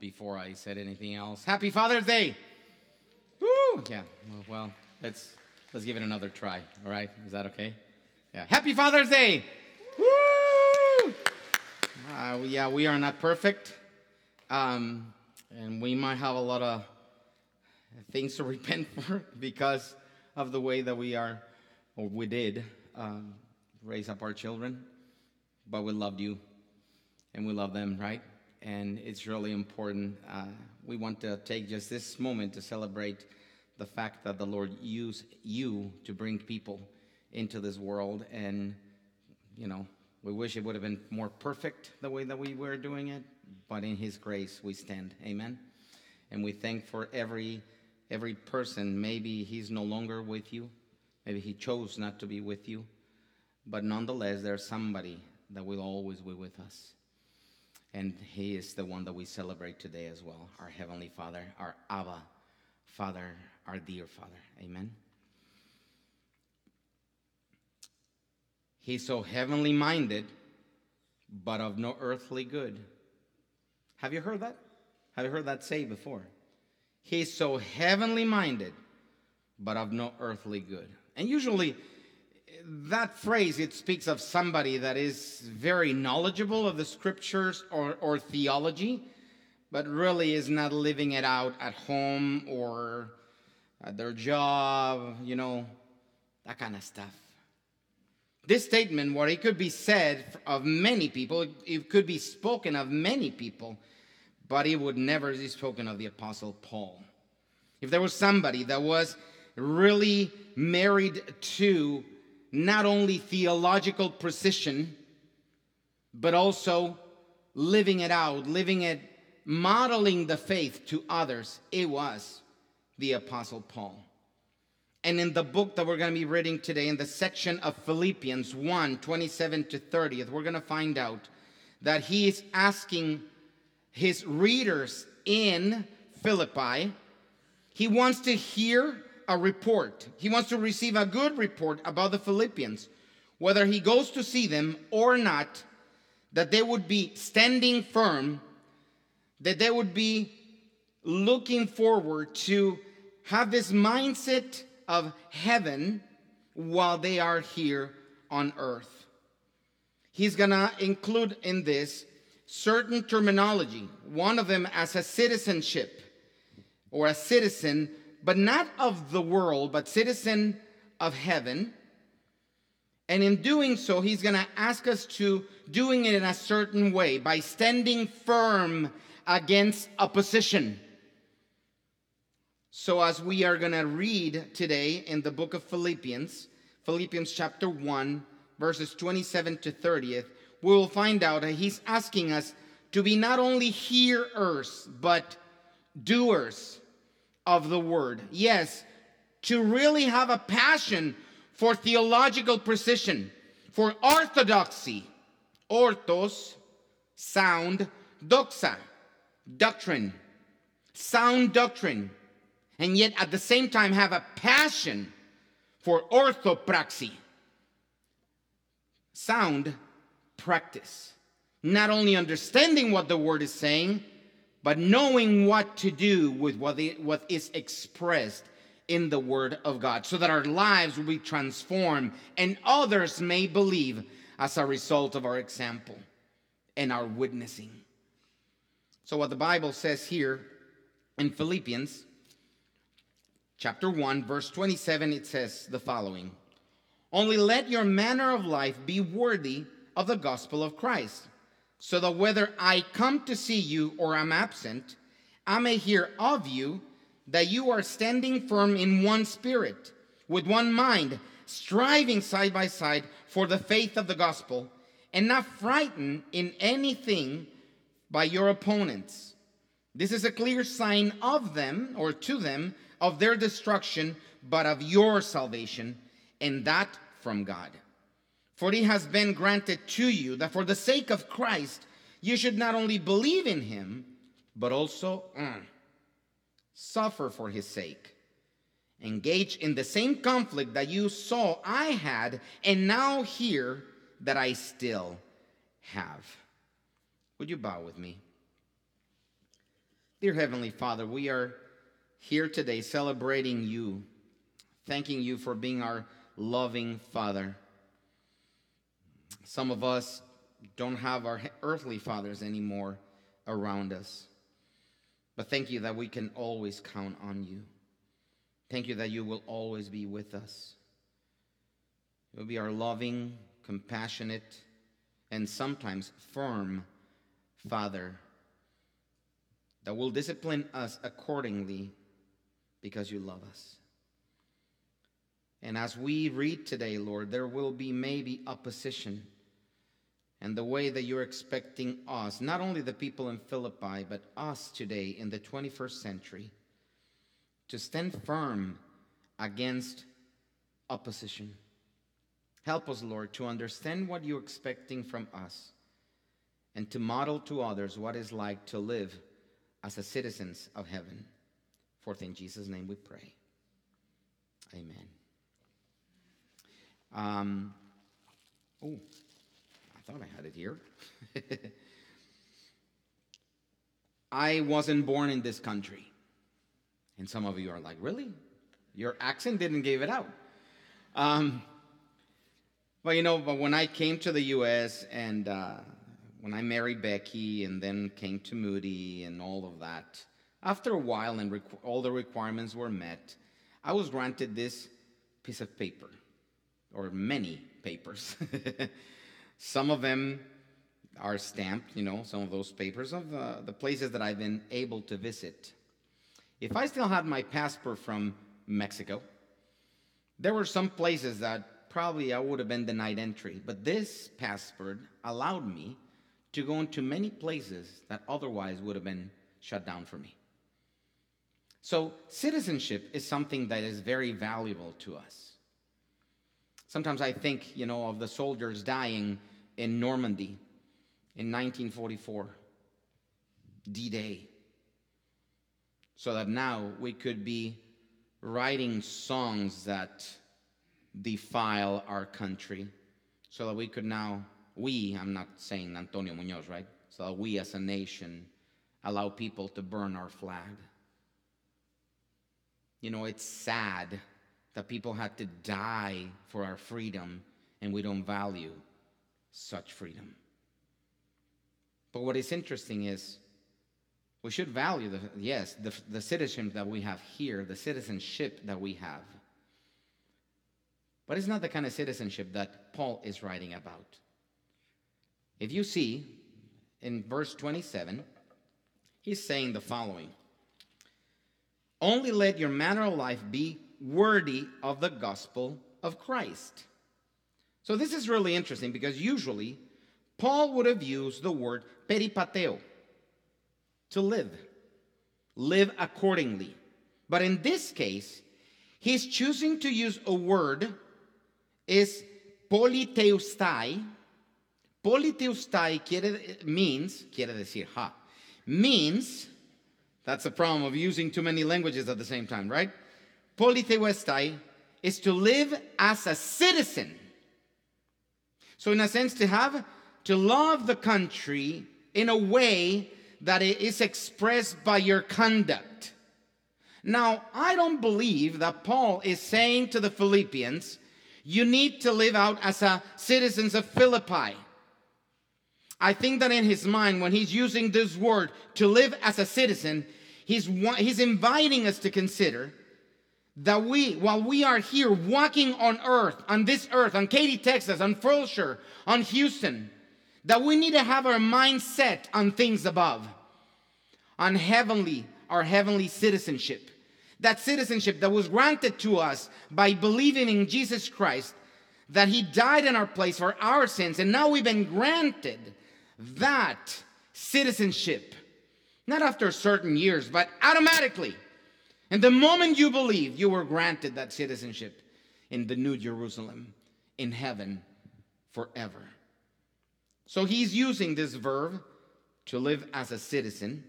before I said anything else. Happy Father's Day! Woo! Yeah, well, let's let's give it another try. All right, is that okay? Yeah. Happy Father's Day! Woo! Uh, yeah, we are not perfect, um, and we might have a lot of things to repent for because of the way that we are, or we did, um, raise up our children. But we loved you, and we love them, right? And it's really important. Uh, we want to take just this moment to celebrate the fact that the Lord used you to bring people into this world. And, you know, we wish it would have been more perfect the way that we were doing it, but in His grace we stand. Amen. And we thank for every every person. Maybe he's no longer with you. Maybe he chose not to be with you. But nonetheless, there's somebody that will always be with us. And he is the one that we celebrate today as well our Heavenly Father, our Abba Father, our dear Father. Amen. He's so heavenly minded, but of no earthly good. Have you heard that? Have you heard that say before? He's so heavenly minded, but of no earthly good. And usually, that phrase it speaks of somebody that is very knowledgeable of the scriptures or, or theology but really is not living it out at home or at their job you know that kind of stuff. This statement what it could be said of many people it could be spoken of many people but it would never be spoken of the apostle paul. If there was somebody that was really married to not only theological precision, but also living it out, living it, modeling the faith to others. It was the Apostle Paul. And in the book that we're going to be reading today, in the section of Philippians 1 27 to 30th, we're going to find out that he is asking his readers in Philippi, he wants to hear a report. He wants to receive a good report about the Philippians, whether he goes to see them or not, that they would be standing firm, that they would be looking forward to have this mindset of heaven while they are here on earth. He's going to include in this certain terminology, one of them as a citizenship or a citizen but not of the world, but citizen of heaven. And in doing so, he's going to ask us to doing it in a certain way by standing firm against opposition. So, as we are going to read today in the book of Philippians, Philippians chapter 1, verses 27 to 30th, we will find out that he's asking us to be not only hearers, but doers of the word. Yes, to really have a passion for theological precision, for orthodoxy, orthos, sound, doxa, doctrine, sound doctrine, and yet at the same time have a passion for orthopraxy, sound practice. Not only understanding what the word is saying, but knowing what to do with what, what is expressed in the Word of God so that our lives will be transformed and others may believe as a result of our example and our witnessing. So, what the Bible says here in Philippians chapter 1, verse 27, it says the following Only let your manner of life be worthy of the gospel of Christ so that whether I come to see you or I'm absent, I may hear of you that you are standing firm in one spirit, with one mind, striving side by side for the faith of the gospel, and not frightened in anything by your opponents. This is a clear sign of them, or to them, of their destruction, but of your salvation, and that from God. For it has been granted to you that for the sake of Christ, you should not only believe in him, but also mm, suffer for his sake. Engage in the same conflict that you saw I had, and now hear that I still have. Would you bow with me? Dear Heavenly Father, we are here today celebrating you, thanking you for being our loving Father. Some of us don't have our earthly fathers anymore around us. But thank you that we can always count on you. Thank you that you will always be with us. You'll be our loving, compassionate, and sometimes firm Father that will discipline us accordingly because you love us. And as we read today, Lord, there will be maybe opposition. And the way that you're expecting us, not only the people in Philippi, but us today in the 21st century, to stand firm against opposition. Help us, Lord, to understand what you're expecting from us and to model to others what it's like to live as citizens of heaven. Forth in Jesus' name we pray. Amen. Um, oh, I thought I had it here. I wasn't born in this country. And some of you are like, really? Your accent didn't give it out. Um, but you know, but when I came to the U.S. and uh, when I married Becky and then came to Moody and all of that, after a while and requ- all the requirements were met, I was granted this piece of paper, or many papers. some of them are stamped, you know, some of those papers of uh, the places that I've been able to visit. If I still had my passport from Mexico, there were some places that probably I would have been denied entry, but this passport allowed me to go into many places that otherwise would have been shut down for me. So, citizenship is something that is very valuable to us. Sometimes I think, you know, of the soldiers dying in Normandy in 1944, D Day, so that now we could be writing songs that defile our country, so that we could now we, I'm not saying Antonio Munoz, right? So that we as a nation allow people to burn our flag. You know, it's sad that people had to die for our freedom and we don't value such freedom. But what is interesting is we should value the yes, the, the citizenship that we have here, the citizenship that we have. But it's not the kind of citizenship that Paul is writing about. If you see in verse 27, he's saying the following Only let your manner of life be worthy of the gospel of Christ. So this is really interesting because usually Paul would have used the word peripateo, to live, live accordingly. But in this case, he's choosing to use a word is politeustai, Politeustai quiere, means, quiere decir, ha, means, that's the problem of using too many languages at the same time, right? Politeustai is to live as a citizen. So, in a sense, to have, to love the country in a way that it is expressed by your conduct. Now, I don't believe that Paul is saying to the Philippians, you need to live out as a citizens of Philippi. I think that in his mind, when he's using this word to live as a citizen, he's, he's inviting us to consider that we, while we are here walking on earth, on this earth, on Katy, Texas, on Frobisher, on Houston, that we need to have our mind set on things above, on heavenly, our heavenly citizenship. That citizenship that was granted to us by believing in Jesus Christ, that He died in our place for our sins, and now we've been granted that citizenship, not after certain years, but automatically. And the moment you believe, you were granted that citizenship in the New Jerusalem, in heaven forever. So he's using this verb to live as a citizen.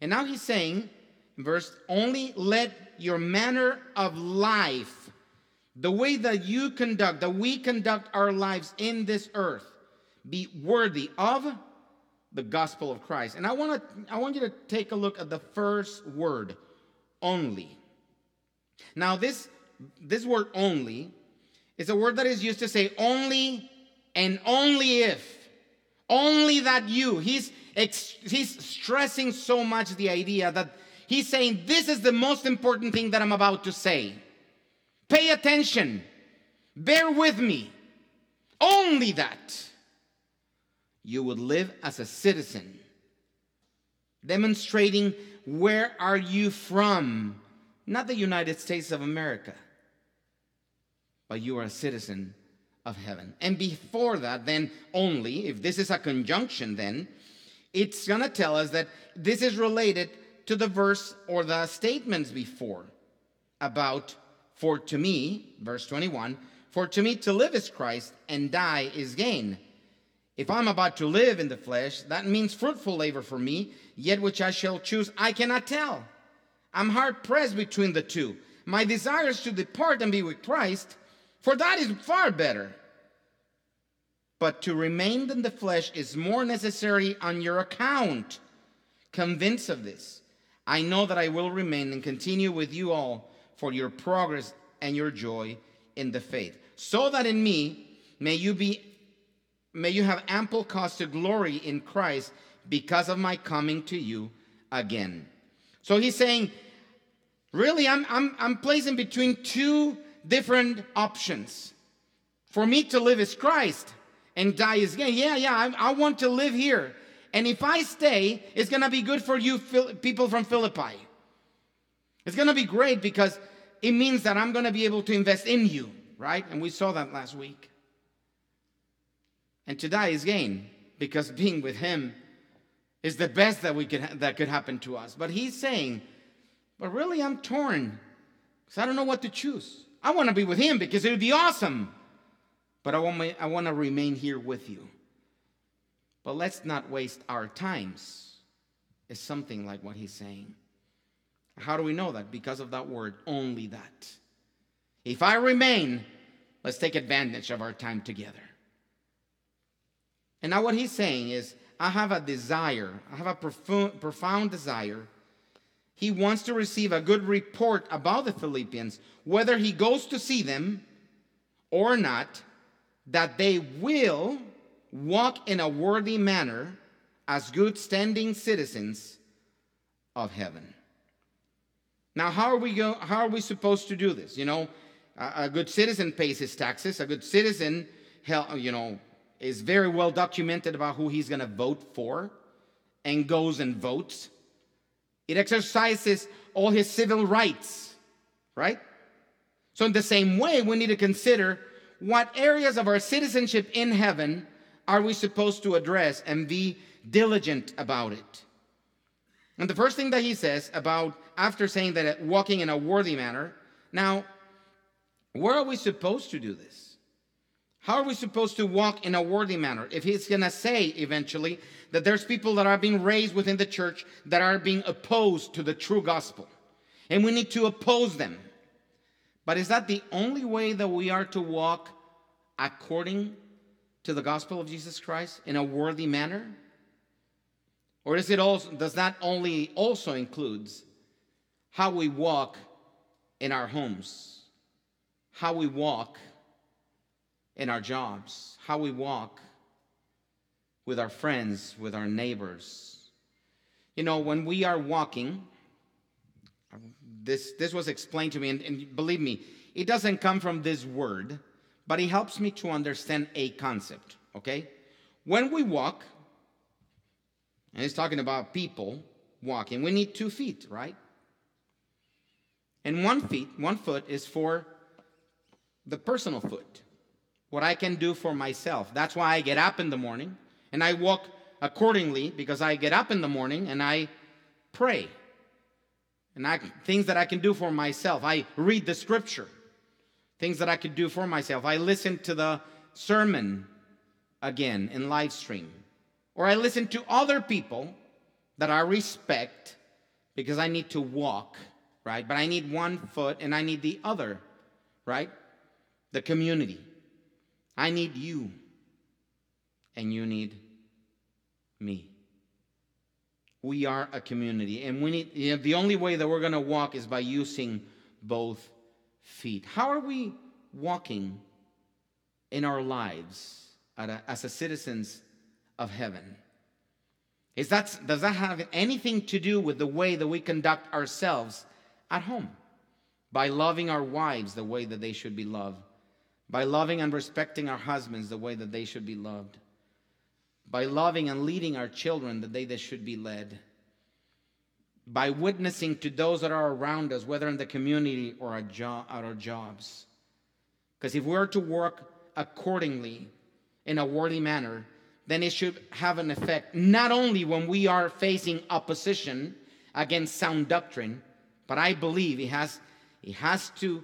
And now he's saying, verse, only let your manner of life, the way that you conduct, that we conduct our lives in this earth, be worthy of the gospel of Christ. And I want to I want you to take a look at the first word, only. Now this this word only is a word that is used to say only and only if only that you he's he's stressing so much the idea that he's saying this is the most important thing that I'm about to say. Pay attention. Bear with me. Only that you would live as a citizen, demonstrating where are you from? Not the United States of America, but you are a citizen of heaven. And before that, then only, if this is a conjunction, then it's going to tell us that this is related to the verse or the statements before about, for to me, verse 21, for to me to live is Christ and die is gain. If I'm about to live in the flesh, that means fruitful labor for me, yet which I shall choose, I cannot tell. I'm hard pressed between the two. My desire is to depart and be with Christ, for that is far better. But to remain in the flesh is more necessary on your account. Convinced of this, I know that I will remain and continue with you all for your progress and your joy in the faith, so that in me may you be May you have ample cause to glory in Christ because of my coming to you again. So he's saying, really, I'm, I'm, I'm placing between two different options. For me to live is Christ and die is gain. Yeah, yeah, I, I want to live here. And if I stay, it's going to be good for you people from Philippi. It's going to be great because it means that I'm going to be able to invest in you, right? And we saw that last week. And to die is gain because being with him is the best that we could ha- that could happen to us. But he's saying, but really I'm torn because I don't know what to choose. I want to be with him because it would be awesome. But I want, my, I want to remain here with you. But let's not waste our times, is something like what he's saying. How do we know that? Because of that word, only that. If I remain, let's take advantage of our time together. And now what he's saying is, I have a desire, I have a profound, profound desire. He wants to receive a good report about the Philippians, whether he goes to see them or not, that they will walk in a worthy manner as good standing citizens of heaven. Now, how are we go, how are we supposed to do this? You know, a, a good citizen pays his taxes. A good citizen, you know, is very well documented about who he's going to vote for and goes and votes. It exercises all his civil rights, right? So, in the same way, we need to consider what areas of our citizenship in heaven are we supposed to address and be diligent about it. And the first thing that he says about, after saying that walking in a worthy manner, now, where are we supposed to do this? How are we supposed to walk in a worthy manner? If he's going to say eventually that there's people that are being raised within the church that are being opposed to the true gospel, and we need to oppose them. But is that the only way that we are to walk according to the gospel of Jesus Christ in a worthy manner? Or is it also, does that only also includes how we walk in our homes, how we walk in our jobs, how we walk with our friends, with our neighbors. You know, when we are walking, this, this was explained to me, and, and believe me, it doesn't come from this word, but it helps me to understand a concept, okay? When we walk, and he's talking about people walking, we need two feet, right? And one feet, one foot is for the personal foot what I can do for myself. That's why I get up in the morning and I walk accordingly because I get up in the morning and I pray. And I, things that I can do for myself. I read the scripture. Things that I could do for myself. I listen to the sermon again in live stream. Or I listen to other people that I respect because I need to walk, right? But I need one foot and I need the other, right? The community. I need you, and you need me. we are a community. And we need, you know, the only way that we're going to walk is by using both feet. How are we walking in our lives as a citizens of heaven? Is that, does that have anything to do with the way that we conduct ourselves at home? By loving our wives the way that they should be loved, by loving and respecting our husbands the way that they should be loved, by loving and leading our children the way they should be led, by witnessing to those that are around us, whether in the community or at, job, at our jobs. Because if we're to work accordingly in a worthy manner, then it should have an effect not only when we are facing opposition against sound doctrine, but I believe it has, it has to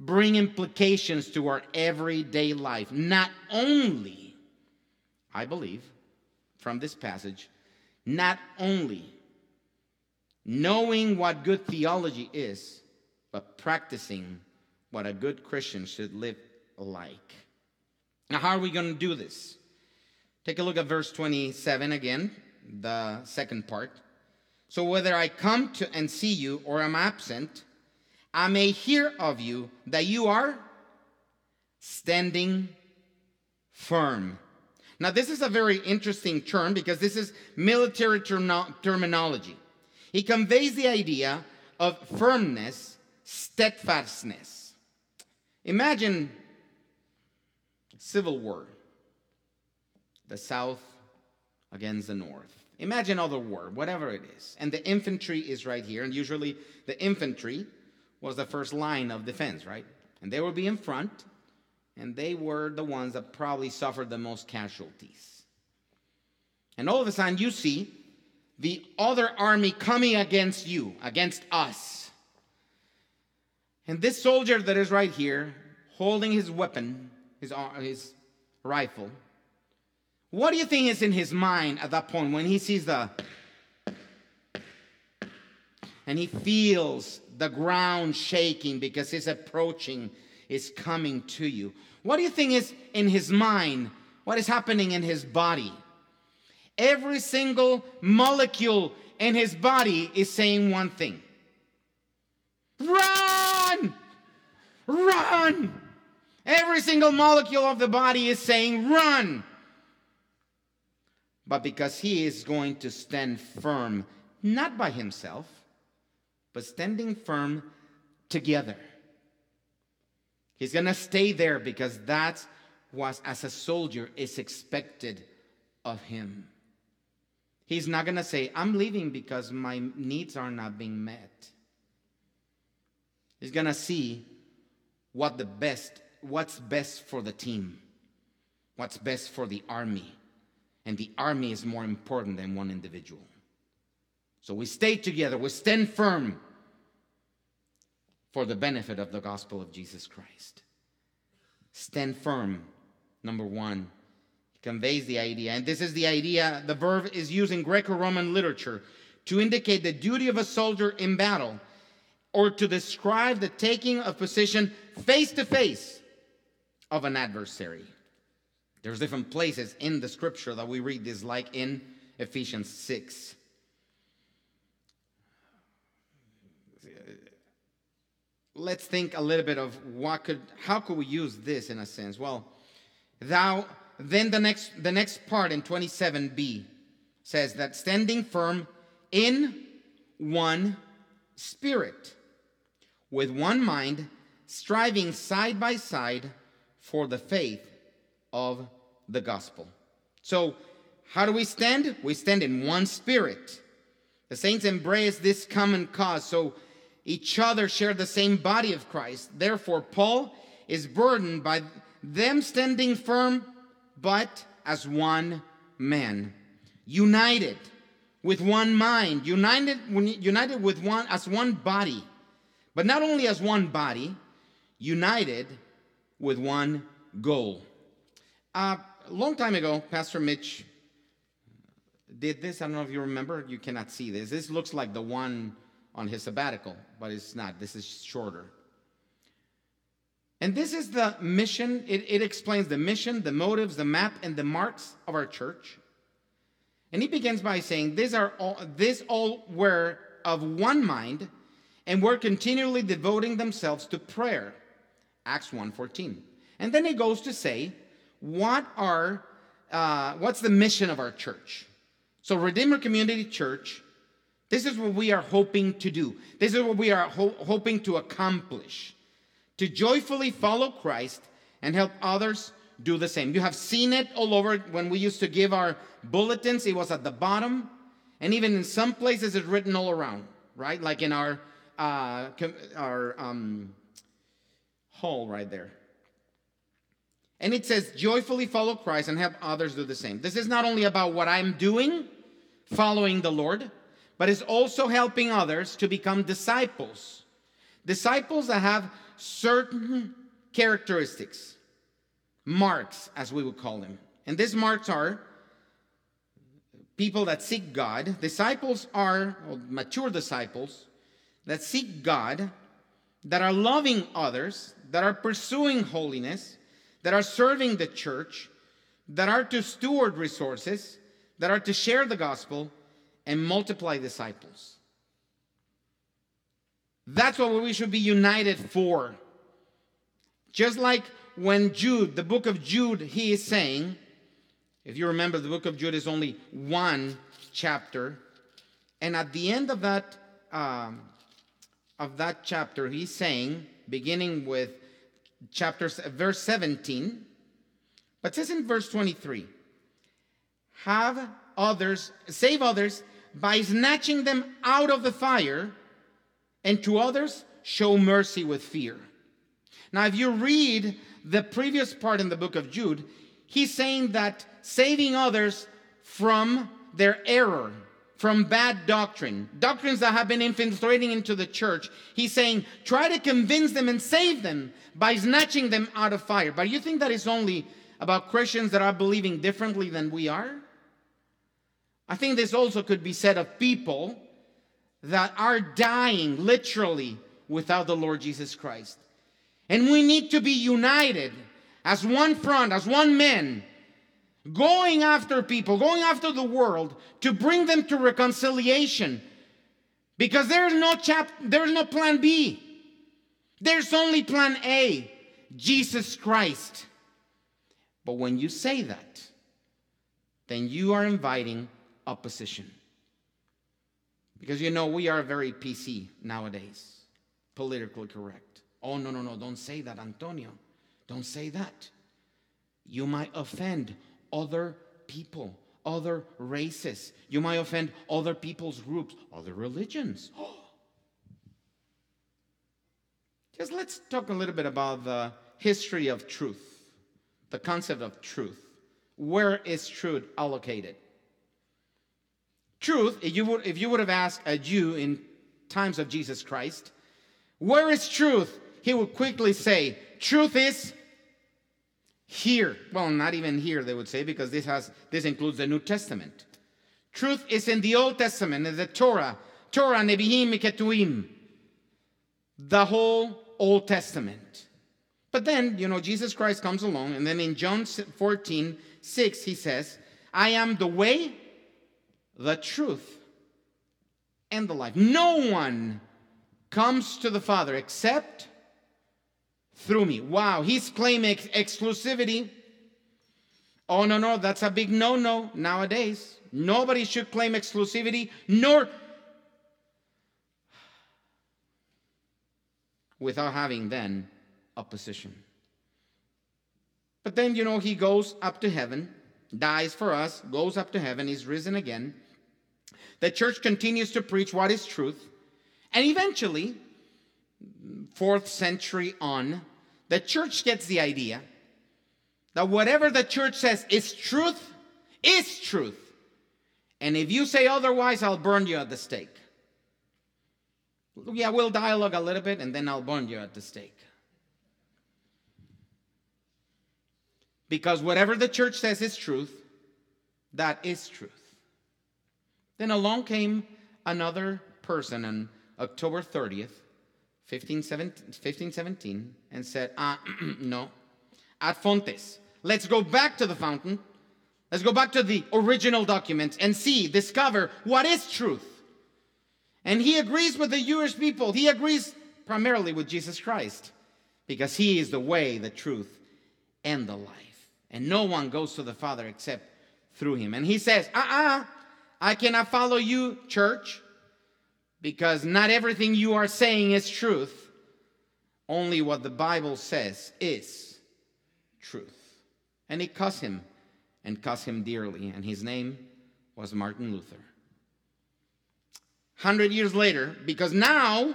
bring implications to our everyday life. Not only, I believe, from this passage, not only knowing what good theology is, but practicing what a good Christian should live like. Now, how are we going to do this? Take a look at verse 27 again, the second part. So, whether I come to and see you or am absent, I may hear of you that you are standing firm. Now, this is a very interesting term because this is military terminology. He conveys the idea of firmness, steadfastness. Imagine civil war, the South against the North. Imagine other war, whatever it is. And the infantry is right here. And usually the infantry was the first line of defense, right? And they would be in front, and they were the ones that probably suffered the most casualties. And all of a sudden, you see the other army coming against you, against us. And this soldier that is right here, holding his weapon, his, uh, his rifle, what do you think is in his mind at that point when he sees the. And he feels the ground shaking because he's approaching, is coming to you. What do you think is in his mind? What is happening in his body? Every single molecule in his body is saying one thing Run! Run! Every single molecule of the body is saying, Run! But because he is going to stand firm, not by himself, but standing firm together. He's going to stay there because that's what, as a soldier, is expected of him. He's not going to say, I'm leaving because my needs are not being met. He's going to see what the best, what's best for the team, what's best for the army. And the army is more important than one individual. So we stay together, we stand firm for the benefit of the gospel of Jesus Christ. Stand firm, number one conveys the idea. And this is the idea, the verb is used in Greco Roman literature to indicate the duty of a soldier in battle or to describe the taking of position face to face of an adversary. There's different places in the scripture that we read this, like in Ephesians 6. Let's think a little bit of what could, how could we use this in a sense? Well, thou then the next, the next part in 27b says that standing firm in one spirit, with one mind, striving side by side for the faith of the gospel. So, how do we stand? We stand in one spirit. The saints embrace this common cause, so each other share the same body of Christ. Therefore, Paul is burdened by them standing firm but as one man, united with one mind, united, united with one as one body, but not only as one body, united with one goal. Uh, a long time ago, Pastor Mitch did this. I don't know if you remember. You cannot see this. This looks like the one on his sabbatical, but it's not. This is shorter. And this is the mission. It, it, explains the mission, the motives, the map, and the marks of our church. And he begins by saying, These are all this all were of one mind and were continually devoting themselves to prayer. Acts 1:14. And then he goes to say, what are uh, what's the mission of our church? So Redeemer Community Church, this is what we are hoping to do. This is what we are ho- hoping to accomplish. To joyfully follow Christ and help others do the same. You have seen it all over when we used to give our bulletins, it was at the bottom. And even in some places, it's written all around, right? Like in our, uh, our um, hall right there. And it says, joyfully follow Christ and help others do the same. This is not only about what I'm doing, following the Lord, but it's also helping others to become disciples. Disciples that have certain characteristics, marks, as we would call them. And these marks are people that seek God. Disciples are mature disciples that seek God, that are loving others, that are pursuing holiness, that are serving the church, that are to steward resources, that are to share the gospel and multiply disciples. That's what we should be united for. Just like when Jude, the book of Jude, he is saying, if you remember, the book of Jude is only one chapter, and at the end of that um, of that chapter, he's saying, beginning with chapter verse 17, but says in verse 23, have others save others by snatching them out of the fire, and to others show mercy with fear. Now, if you read the previous part in the book of Jude, he's saying that saving others from their error, from bad doctrine, doctrines that have been infiltrating into the church. He's saying, try to convince them and save them by snatching them out of fire. But you think that is only about Christians that are believing differently than we are? I think this also could be said of people that are dying literally without the Lord Jesus Christ. And we need to be united as one front, as one man, going after people, going after the world to bring them to reconciliation. Because there's no chap there's no plan B. There's only plan A, Jesus Christ. But when you say that, then you are inviting opposition. Because you know we are very PC nowadays, politically correct. Oh no no no, don't say that, Antonio. Don't say that. You might offend other people, other races. You might offend other people's groups, other religions. Just let's talk a little bit about the history of truth, the concept of truth. Where is truth allocated? Truth, if you would, if you would have asked a Jew in times of Jesus Christ, where is truth? He would quickly say, truth is here. Well, not even here, they would say, because this has this includes the New Testament. Truth is in the Old Testament, in the Torah, Torah, Nevi'im, Ketuvim, the whole Old Testament. But then, you know, Jesus Christ comes along, and then in John 14, 6, he says, I am the way, the truth, and the life. No one comes to the Father except through me. Wow, he's claiming ex- exclusivity. Oh, no, no, that's a big no no nowadays. Nobody should claim exclusivity, nor without having then opposition. But then, you know, he goes up to heaven, dies for us, goes up to heaven, he's risen again. The church continues to preach what is truth. And eventually, fourth century on, the church gets the idea that whatever the church says is truth, is truth. And if you say otherwise, I'll burn you at the stake. Yeah, we'll dialogue a little bit and then I'll burn you at the stake. Because whatever the church says is truth, that is truth. Then along came another person on October 30th 1517, and said, ah, no, ad Fontes. Let's go back to the fountain. Let's go back to the original documents and see, discover what is truth. And he agrees with the Jewish people. He agrees primarily with Jesus Christ because he is the way, the truth, and the life. And no one goes to the Father except through him. And he says, uh uh-uh, uh I cannot follow you, church, because not everything you are saying is truth. Only what the Bible says is truth. And he cussed him and cussed him dearly. And his name was Martin Luther. Hundred years later, because now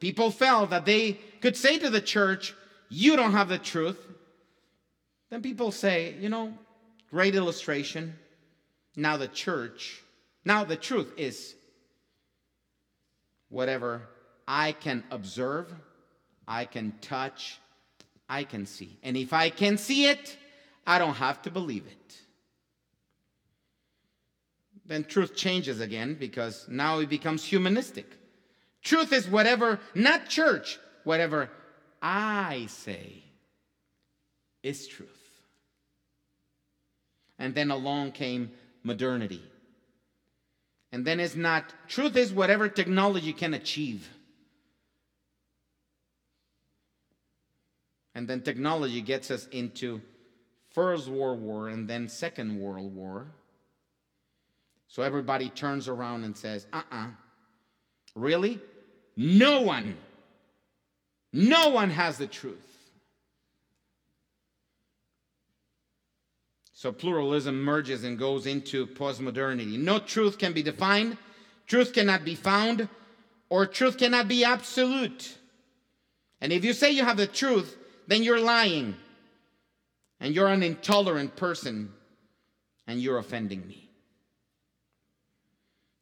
people felt that they could say to the church, You don't have the truth. Then people say, You know, great illustration. Now the church, now the truth is whatever I can observe, I can touch, I can see. And if I can see it, I don't have to believe it. Then truth changes again because now it becomes humanistic. Truth is whatever, not church, whatever I say is truth. And then along came modernity. And then it's not, truth is whatever technology can achieve. And then technology gets us into First World War and then Second World War. So everybody turns around and says, uh uh-uh. uh Really? No one, no one has the truth. So pluralism merges and goes into postmodernity. No truth can be defined, truth cannot be found, or truth cannot be absolute. And if you say you have the truth, then you're lying. And you're an intolerant person, and you're offending me.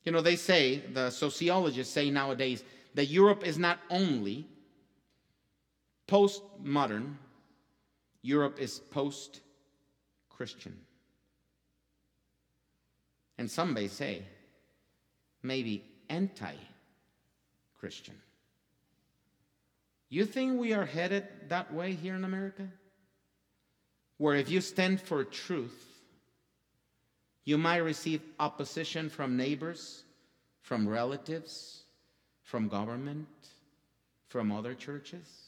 You know, they say, the sociologists say nowadays, that Europe is not only postmodern, Europe is post Christian. And some may say, maybe anti Christian. You think we are headed that way here in America? Where if you stand for truth, you might receive opposition from neighbors, from relatives, from government, from other churches?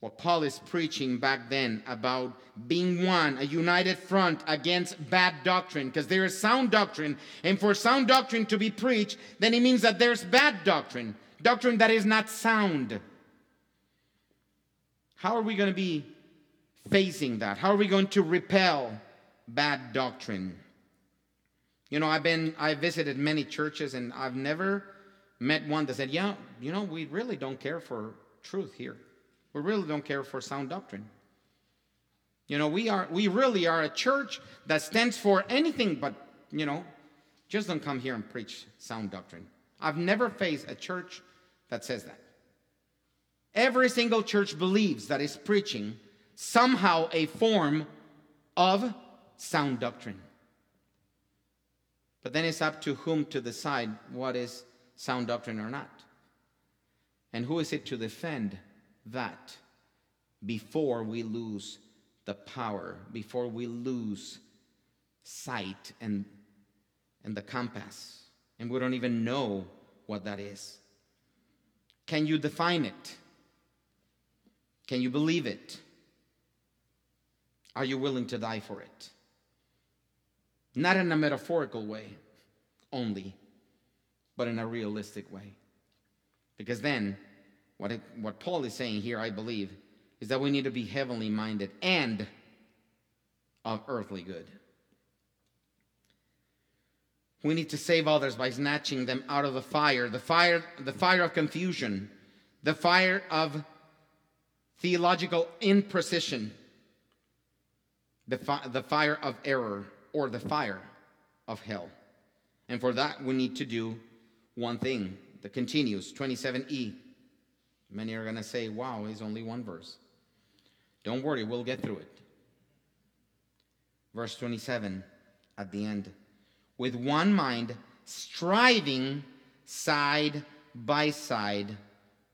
What Paul is preaching back then about being one, a united front against bad doctrine, because there is sound doctrine, and for sound doctrine to be preached, then it means that there's bad doctrine, doctrine that is not sound. How are we going to be facing that? How are we going to repel bad doctrine? You know, I've been, I visited many churches, and I've never met one that said, Yeah, you know, we really don't care for truth here. We really don't care for sound doctrine. You know, we are we really are a church that stands for anything but, you know, just don't come here and preach sound doctrine. I've never faced a church that says that. Every single church believes that is preaching somehow a form of sound doctrine. But then it's up to whom to decide what is sound doctrine or not. And who is it to defend that before we lose the power, before we lose sight and, and the compass, and we don't even know what that is. Can you define it? Can you believe it? Are you willing to die for it? Not in a metaphorical way only, but in a realistic way. Because then what, it, what Paul is saying here, I believe, is that we need to be heavenly minded and of earthly good. We need to save others by snatching them out of the fire, the fire, the fire of confusion, the fire of theological imprecision, the, fi- the fire of error, or the fire of hell. And for that, we need to do one thing that continues 27e. Many are going to say, wow, it's only one verse. Don't worry, we'll get through it. Verse 27 at the end. With one mind, striving side by side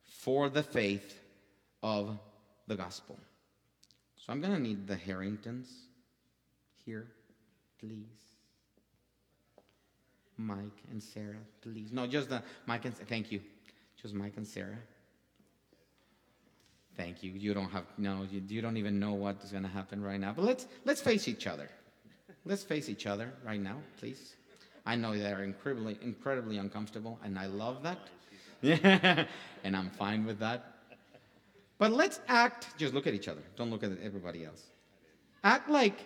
for the faith of the gospel. So I'm going to need the Harringtons here, please. Mike and Sarah, please. No, just the Mike and thank you. Just Mike and Sarah. Thank you. You don't have no. You, you don't even know what is going to happen right now. But let's let's face each other. Let's face each other right now, please. I know they're incredibly incredibly uncomfortable, and I love that. Yeah, and I'm fine with that. But let's act. Just look at each other. Don't look at everybody else. Act like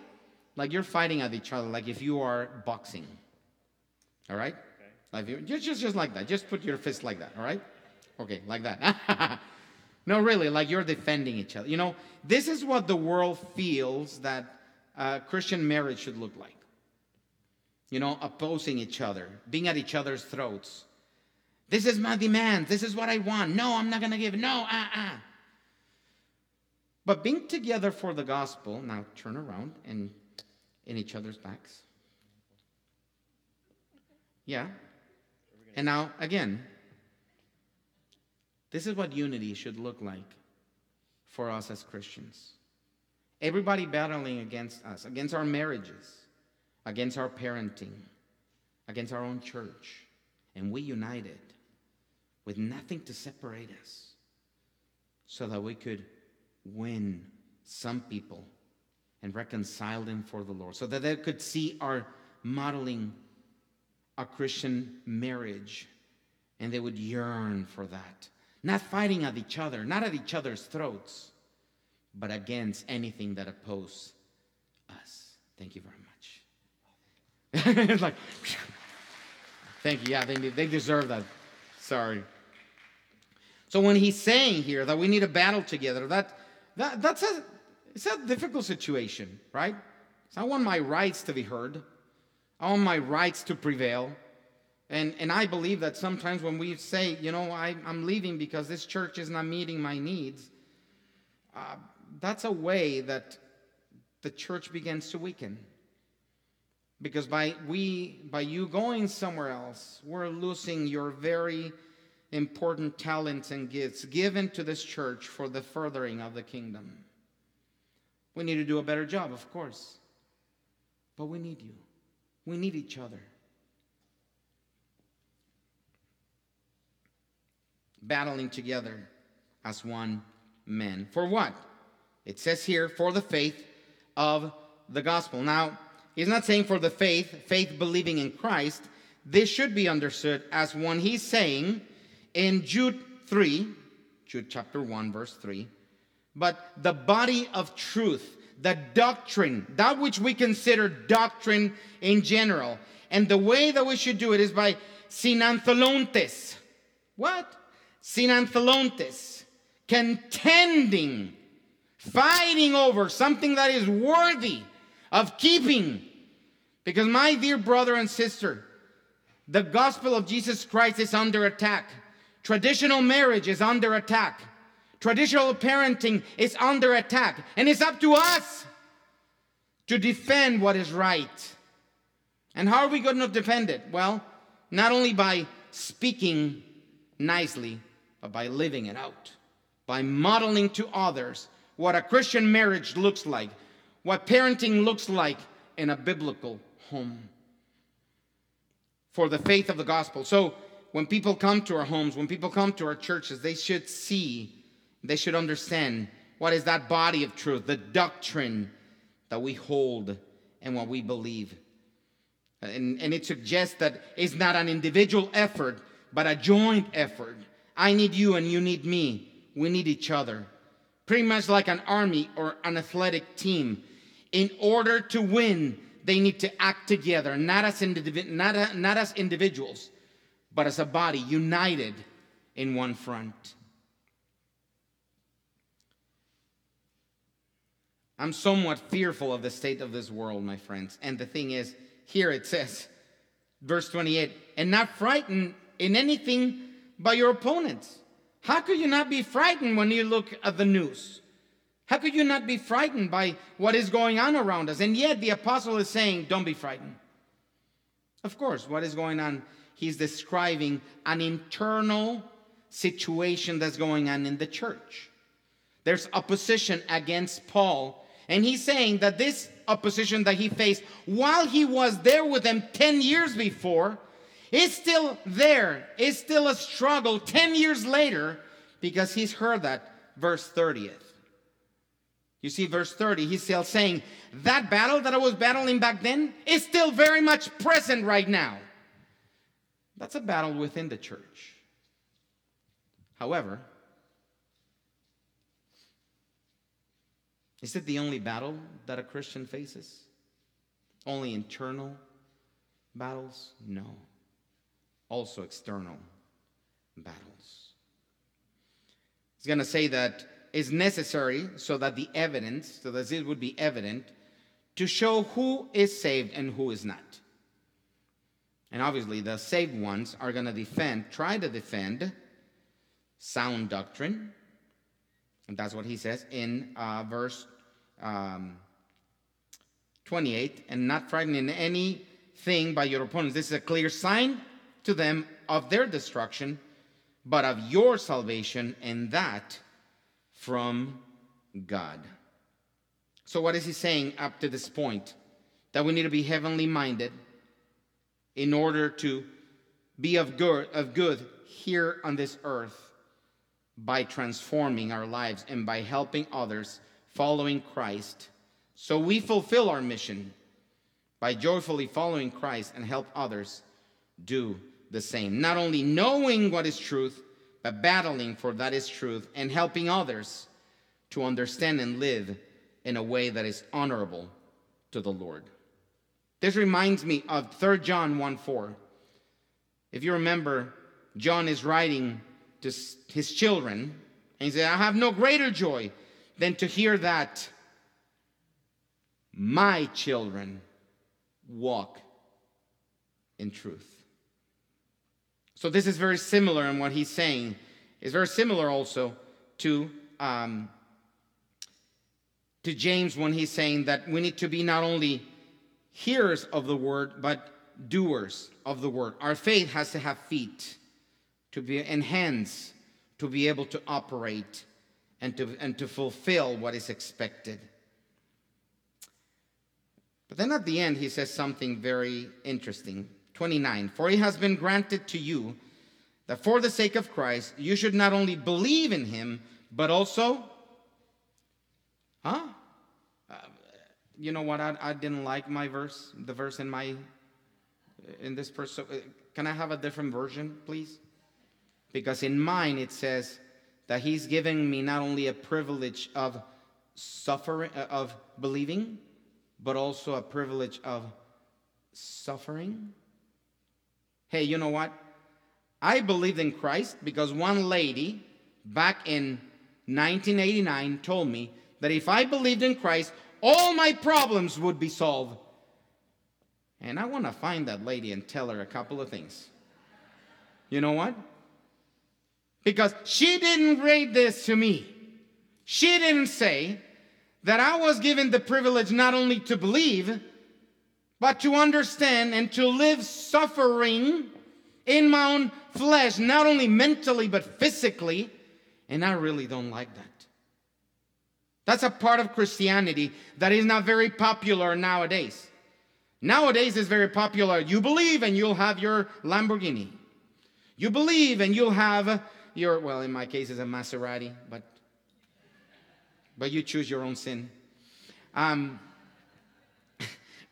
like you're fighting at each other, like if you are boxing. All right? Okay. Like you, just, just, just like that. Just put your fist like that. All right? Okay, like that. no, really, like you're defending each other. You know, this is what the world feels that uh, Christian marriage should look like. You know, opposing each other, being at each other's throats. This is my demand. This is what I want. No, I'm not going to give. No, ah, uh, ah. Uh. But being together for the gospel, now turn around and in each other's backs. Yeah. And now, again, this is what unity should look like for us as Christians. Everybody battling against us, against our marriages, against our parenting, against our own church. And we united with nothing to separate us so that we could win some people and reconcile them for the Lord, so that they could see our modeling a Christian marriage and they would yearn for that. Not fighting at each other, not at each other's throats, but against anything that opposes us. Thank you very much. it's like, thank you. Yeah, they, they deserve that. Sorry. So when he's saying here that we need a battle together, that, that that's a it's a difficult situation, right? So I want my rights to be heard. I want my rights to prevail. And, and I believe that sometimes when we say, you know, I, am leaving because this church is not meeting my needs, uh, that's a way that the church begins to weaken. Because by, we, by you going somewhere else, we're losing your very important talents and gifts given to this church for the furthering of the kingdom. We need to do a better job, of course. But we need you. We need each other. Battling together as one man. For what? It says here, for the faith of the gospel. Now, he's not saying for the faith, faith believing in Christ. This should be understood as one he's saying in Jude 3, Jude chapter 1, verse 3. But the body of truth, the doctrine, that which we consider doctrine in general. And the way that we should do it is by synathlountes. What? Synathlountes. Contending, fighting over something that is worthy of keeping. Because, my dear brother and sister, the gospel of Jesus Christ is under attack. Traditional marriage is under attack. Traditional parenting is under attack, and it's up to us to defend what is right. And how are we going to defend it? Well, not only by speaking nicely, but by living it out, by modeling to others what a Christian marriage looks like, what parenting looks like in a biblical home for the faith of the gospel. So, when people come to our homes, when people come to our churches, they should see they should understand what is that body of truth, the doctrine that we hold and what we believe. And, and it suggests that it's not an individual effort, but a joint effort. I need you and you need me. We need each other. Pretty much like an army or an athletic team. In order to win, they need to act together, not as, individ- not, a, not as individuals, but as a body, united in one front. I'm somewhat fearful of the state of this world, my friends. And the thing is, here it says, verse 28, and not frightened in anything by your opponents. How could you not be frightened when you look at the news? How could you not be frightened by what is going on around us? And yet the apostle is saying, don't be frightened. Of course, what is going on? He's describing an internal situation that's going on in the church. There's opposition against Paul And he's saying that this opposition that he faced while he was there with them 10 years before is still there, is still a struggle 10 years later because he's heard that verse 30th. You see, verse 30, he's still saying, That battle that I was battling back then is still very much present right now. That's a battle within the church. However, is it the only battle that a Christian faces? Only internal battles? No. Also external battles. He's going to say that is necessary so that the evidence, so that it would be evident, to show who is saved and who is not. And obviously, the saved ones are going to defend, try to defend sound doctrine. And that's what he says in uh, verse um, 28 and not frightening anything by your opponents. This is a clear sign to them of their destruction, but of your salvation, and that from God. So, what is he saying up to this point? That we need to be heavenly minded in order to be of good, of good here on this earth by transforming our lives and by helping others following Christ. So we fulfill our mission by joyfully following Christ and help others do the same. Not only knowing what is truth, but battling for that is truth and helping others to understand and live in a way that is honorable to the Lord. This reminds me of 3 John 1 4. If you remember, John is writing to his children, and he said, I have no greater joy than to hear that my children walk in truth. So this is very similar in what he's saying. It's very similar also to um, to James when he's saying that we need to be not only hearers of the word but doers of the word. Our faith has to have feet to be hands to be able to operate and to and to fulfill what is expected. But then at the end he says something very interesting. 29 For it has been granted to you that for the sake of Christ you should not only believe in him, but also, huh? Uh, you know what? I, I didn't like my verse, the verse in my, in this person. Uh, can I have a different version, please? Because in mine it says that he's giving me not only a privilege of suffering, uh, of believing, but also a privilege of suffering. Hey, you know what? I believed in Christ because one lady back in 1989 told me that if I believed in Christ, all my problems would be solved. And I want to find that lady and tell her a couple of things. You know what? Because she didn't read this to me. She didn't say that I was given the privilege not only to believe, but to understand and to live suffering in my own flesh, not only mentally, but physically. And I really don't like that. That's a part of Christianity that is not very popular nowadays. Nowadays, it's very popular. You believe and you'll have your Lamborghini. You believe and you'll have your, well, in my case, it's a Maserati, but, but you choose your own sin. Um,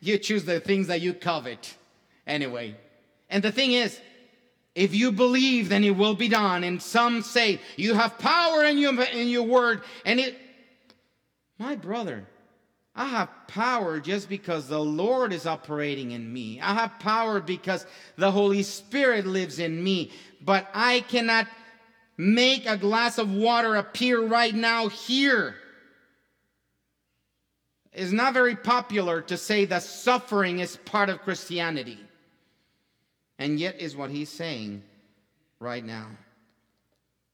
you choose the things that you covet anyway. And the thing is, if you believe, then it will be done. And some say, you have power in your, in your word. And it, my brother, I have power just because the Lord is operating in me. I have power because the Holy Spirit lives in me. But I cannot make a glass of water appear right now here is not very popular to say that suffering is part of Christianity. And yet, is what he's saying right now.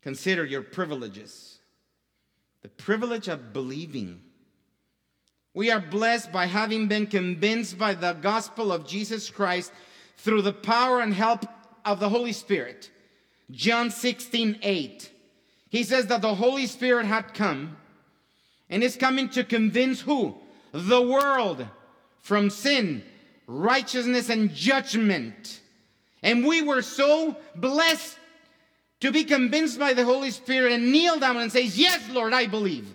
Consider your privileges the privilege of believing. We are blessed by having been convinced by the gospel of Jesus Christ through the power and help of the Holy Spirit. John 16, 8. He says that the Holy Spirit had come And is coming to convince who? The world from sin, righteousness, and judgment. And we were so blessed to be convinced by the Holy Spirit and kneel down and say, Yes, Lord, I believe.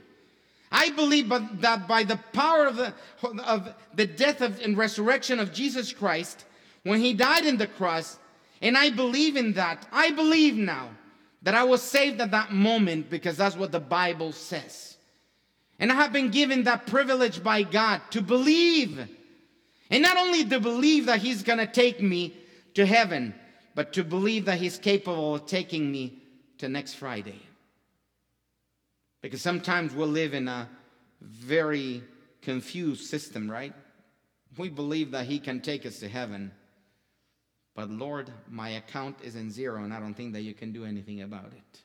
I believe that by the power of the, of the death of, and resurrection of Jesus Christ, when he died in the cross, and I believe in that, I believe now that I was saved at that moment because that's what the Bible says. And I have been given that privilege by God to believe. And not only to believe that He's going to take me to heaven, but to believe that He's capable of taking me to next Friday. Because sometimes we'll live in a very confused system, right? We believe that He can take us to heaven. But Lord, my account is in zero, and I don't think that you can do anything about it.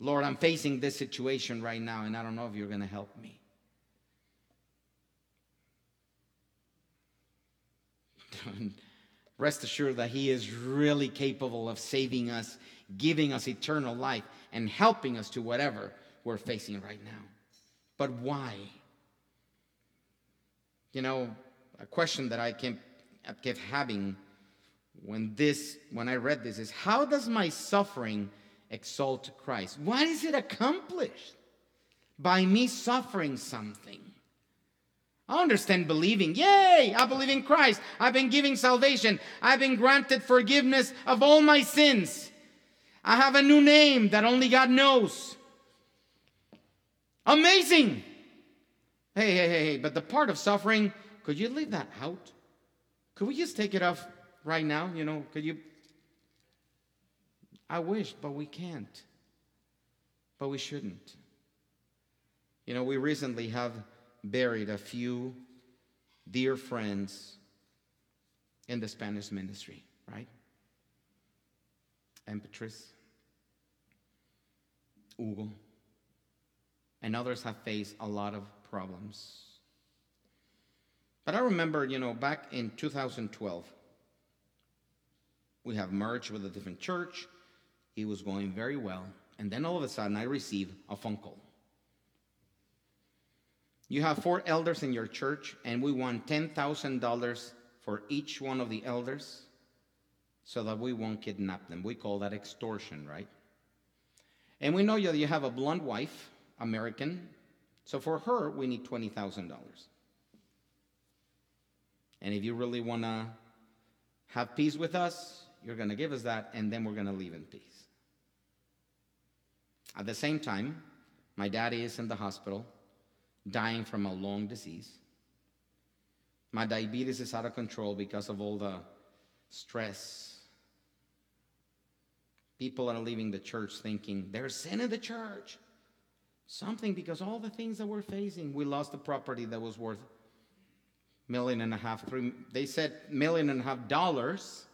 Lord, I'm facing this situation right now, and I don't know if you're going to help me. Rest assured that He is really capable of saving us, giving us eternal life, and helping us to whatever we're facing right now. But why? You know, a question that I kept, having when this when I read this is how does my suffering exalt Christ? What is it accomplished by me suffering something? I understand believing. Yay! I believe in Christ. I've been giving salvation. I've been granted forgiveness of all my sins. I have a new name that only God knows. Amazing. Hey, hey, hey, hey, but the part of suffering, could you leave that out? Could we just take it off right now? You know, could you? I wish, but we can't. But we shouldn't. You know, we recently have buried a few dear friends in the Spanish ministry, right? And Patrice, Hugo, and others have faced a lot of problems. But I remember, you know, back in 2012, we have merged with a different church. It was going very well. And then all of a sudden, I received a phone call. You have four elders in your church, and we want $10,000 for each one of the elders so that we won't kidnap them. We call that extortion, right? And we know that you have a blonde wife, American, so for her, we need $20,000. And if you really want to have peace with us, you're going to give us that, and then we're going to leave in peace. At the same time, my daddy is in the hospital dying from a long disease. My diabetes is out of control because of all the stress. People are leaving the church thinking there's sin in the church. Something because all the things that we're facing, we lost the property that was worth million and a half, three. They said million and a half dollars.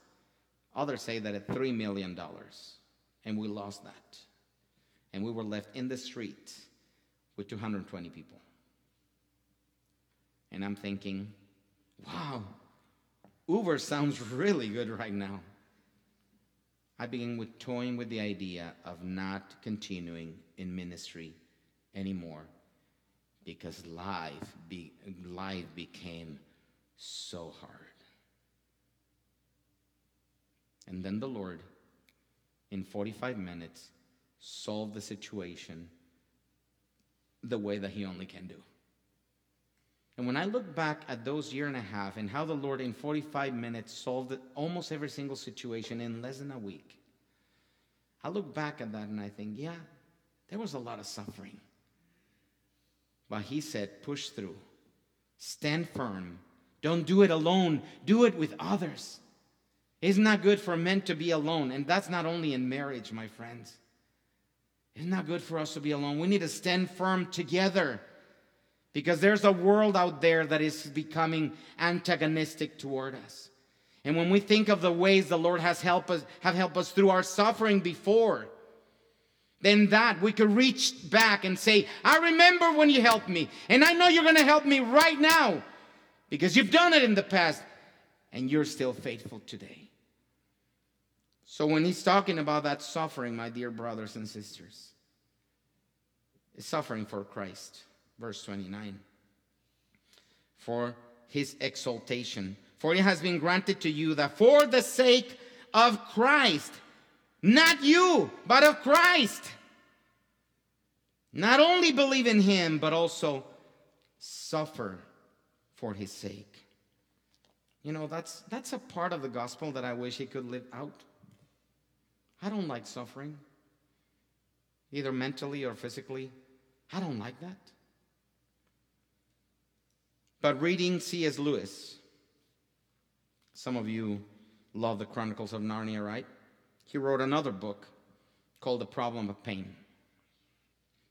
Others say that at three million dollars, and we lost that, and we were left in the street with 220 people. And I'm thinking, wow, Uber sounds really good right now. I began with toying with the idea of not continuing in ministry anymore because life, be, life became so hard. And then the Lord, in 45 minutes, solved the situation the way that He only can do. And when I look back at those year and a half and how the Lord in 45 minutes solved almost every single situation in less than a week, I look back at that and I think, yeah, there was a lot of suffering. But he said, push through, stand firm. Don't do it alone, do it with others. It's not good for men to be alone. And that's not only in marriage, my friends. It's not good for us to be alone. We need to stand firm together because there's a world out there that is becoming antagonistic toward us. And when we think of the ways the Lord has helped us, have helped us through our suffering before, then that we could reach back and say, I remember when you helped me, and I know you're going to help me right now because you've done it in the past and you're still faithful today. So when he's talking about that suffering, my dear brothers and sisters, is suffering for Christ. Verse 29. For his exaltation. For it has been granted to you that for the sake of Christ, not you, but of Christ, not only believe in him, but also suffer for his sake. You know, that's, that's a part of the gospel that I wish he could live out. I don't like suffering, either mentally or physically. I don't like that. But reading C.S. Lewis, some of you love the Chronicles of Narnia, right? He wrote another book called The Problem of Pain.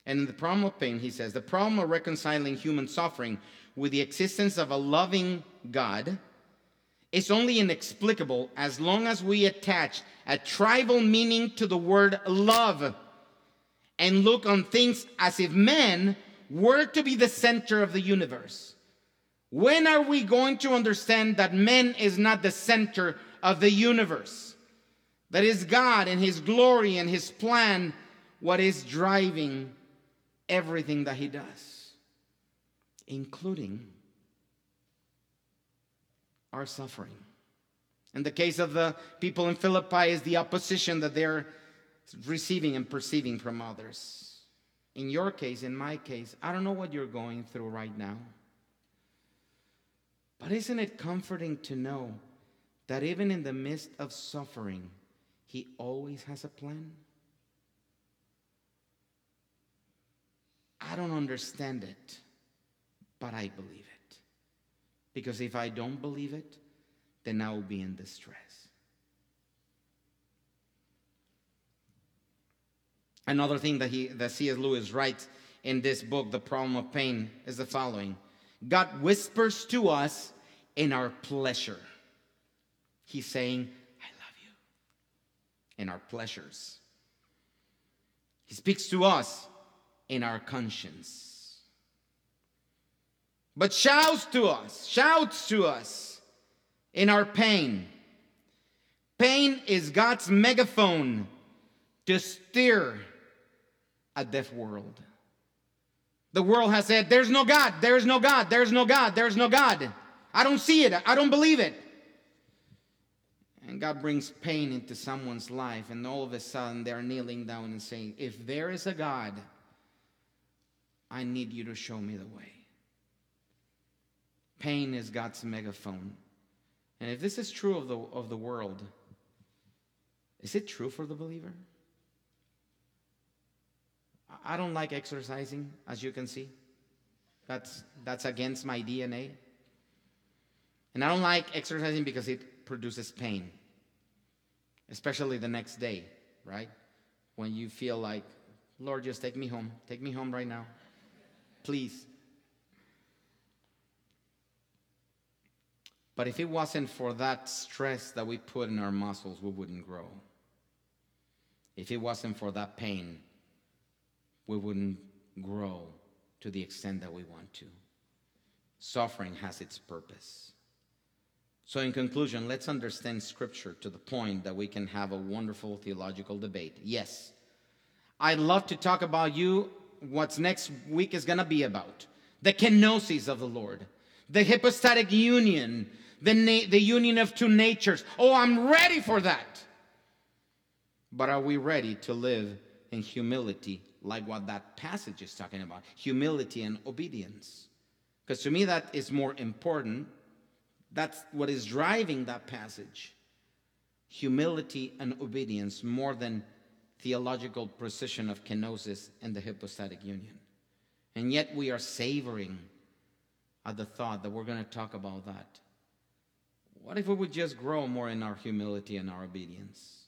And in The Problem of Pain, he says the problem of reconciling human suffering with the existence of a loving God is only inexplicable as long as we attach a tribal meaning to the word love and look on things as if men were to be the center of the universe. When are we going to understand that man is not the center of the universe? That is God and His glory and His plan what is driving everything that He does, including our suffering. In the case of the people in Philippi, is the opposition that they're receiving and perceiving from others. In your case, in my case, I don't know what you're going through right now. But isn't it comforting to know that even in the midst of suffering, He always has a plan? I don't understand it, but I believe it. Because if I don't believe it, then I will be in distress. Another thing that, he, that C.S. Lewis writes in this book, The Problem of Pain, is the following God whispers to us in our pleasure. He's saying, I love you, in our pleasures. He speaks to us in our conscience but shouts to us, shouts to us in our pain. Pain is God's megaphone to steer a deaf world. The world has said, There's no God, there's no God, there's no God, there's no God. I don't see it, I don't believe it. And God brings pain into someone's life, and all of a sudden they're kneeling down and saying, If there is a God, I need you to show me the way. Pain is God's megaphone. And if this is true of the, of the world, is it true for the believer? I don't like exercising, as you can see. That's, that's against my DNA. And I don't like exercising because it produces pain, especially the next day, right? When you feel like, Lord, just take me home. Take me home right now. Please. But if it wasn't for that stress that we put in our muscles, we wouldn't grow. If it wasn't for that pain, we wouldn't grow to the extent that we want to. Suffering has its purpose. So, in conclusion, let's understand Scripture to the point that we can have a wonderful theological debate. Yes, I'd love to talk about you, what's next week is going to be about the kenosis of the Lord, the hypostatic union, the, na- the union of two natures. Oh, I'm ready for that. But are we ready to live in humility, like what that passage is talking about? Humility and obedience. Because to me, that is more important. That's what is driving that passage humility and obedience more than theological precision of kenosis and the hypostatic union. And yet we are savoring at the thought that we're going to talk about that. What if we would just grow more in our humility and our obedience?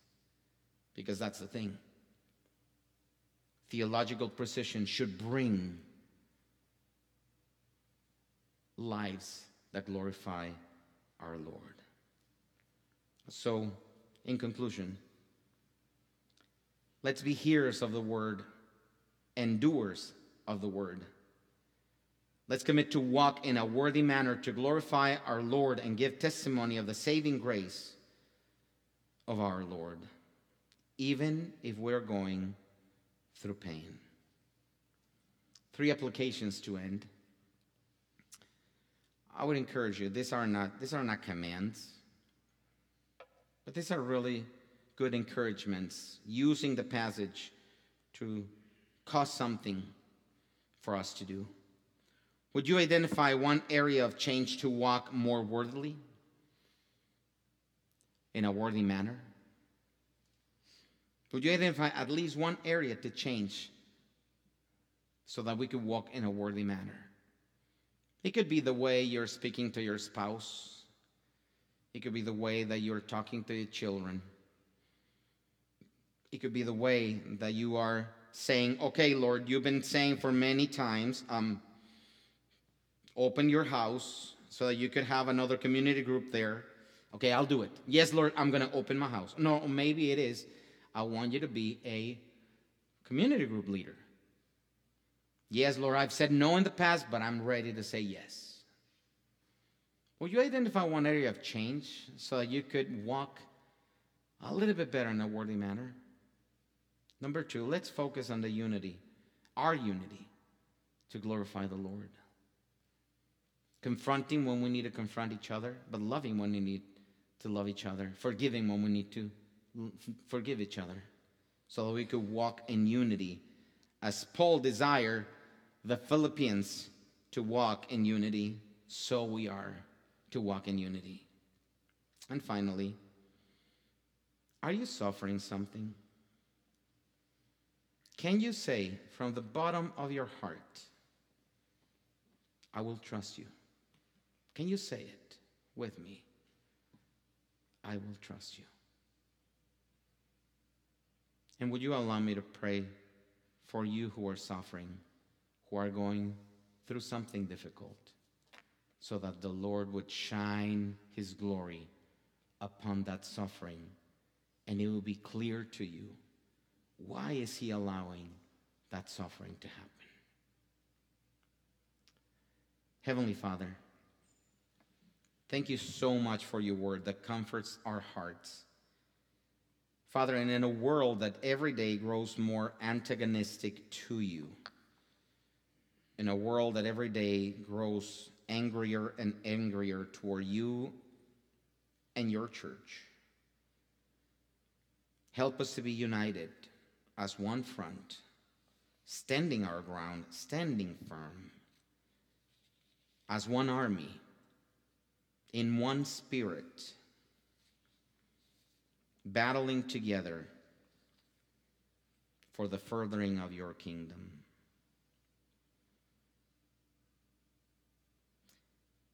Because that's the thing. Theological precision should bring lives that glorify our Lord. So, in conclusion, let's be hearers of the word and doers of the word. Let's commit to walk in a worthy manner to glorify our Lord and give testimony of the saving grace of our Lord, even if we're going through pain. Three applications to end. I would encourage you, these are not, these are not commands, but these are really good encouragements using the passage to cause something for us to do. Would you identify one area of change to walk more worthily? In a worthy manner? Would you identify at least one area to change so that we could walk in a worthy manner? It could be the way you're speaking to your spouse. It could be the way that you're talking to your children. It could be the way that you are saying, okay, Lord, you've been saying for many times, um, open your house so that you could have another community group there. Okay, I'll do it. Yes, Lord, I'm going to open my house. No, maybe it is, I want you to be a community group leader. Yes, Lord, I've said no in the past, but I'm ready to say yes. Will you identify one area of change so that you could walk a little bit better in a worthy manner? Number two, let's focus on the unity, our unity, to glorify the Lord. Confronting when we need to confront each other, but loving when we need to love each other, forgiving when we need to forgive each other, so that we could walk in unity as Paul desired the Philippians to walk in unity, so we are to walk in unity. And finally, are you suffering something? Can you say from the bottom of your heart, I will trust you? Can you say it with me? I will trust you. And would you allow me to pray for you who are suffering, who are going through something difficult, so that the Lord would shine his glory upon that suffering and it will be clear to you why is he allowing that suffering to happen? Heavenly Father, thank you so much for your word that comforts our hearts. Father, and in a world that every day grows more antagonistic to you, in a world that every day grows angrier and angrier toward you and your church, help us to be united as one front, standing our ground, standing firm, as one army, in one spirit, battling together for the furthering of your kingdom.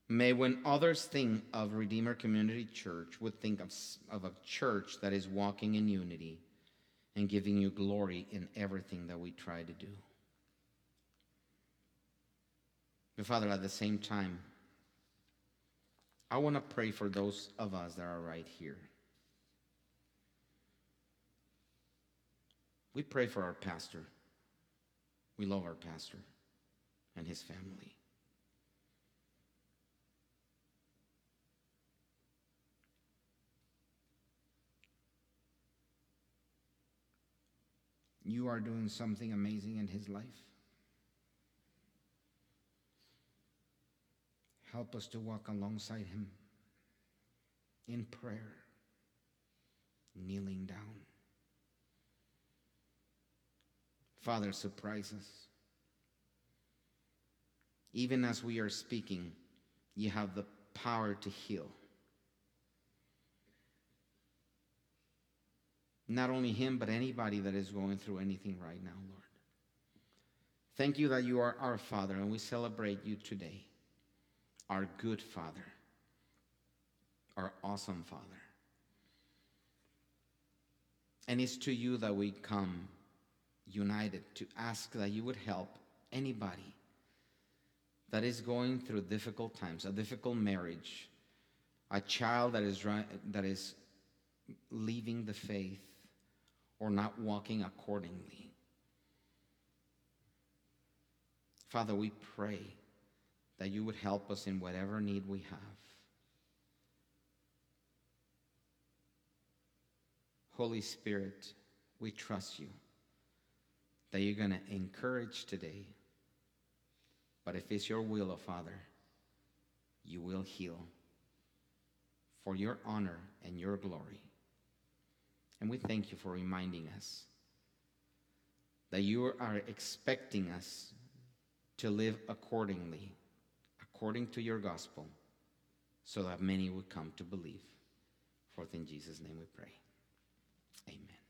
May when others think of Redeemer Community Church, would think of, of a church that is walking in unity and giving you glory in everything that we try to do. But Father, at the same time, I want to pray for those of us that are right here. We pray for our pastor. We love our pastor and his family. you are doing something amazing in his life. Help us to walk alongside him in prayer, kneeling down. Father, surprise us. Even as we are speaking, you have the power to heal. Not only him, but anybody that is going through anything right now, Lord. Thank you that you are our Father, and we celebrate you today. Our good Father, our awesome Father. And it's to you that we come united to ask that you would help anybody that is going through difficult times, a difficult marriage, a child that is, that is leaving the faith, or not walking accordingly. Father, we pray that you would help us in whatever need we have. Holy Spirit, we trust you that you're going to encourage today But if it's your will, O Father, you will heal for your honor and your glory. And we thank you for reminding us that you are expecting us to live accordingly, according to your gospel, so that many would come to believe. For in Jesus' name we pray. Amen.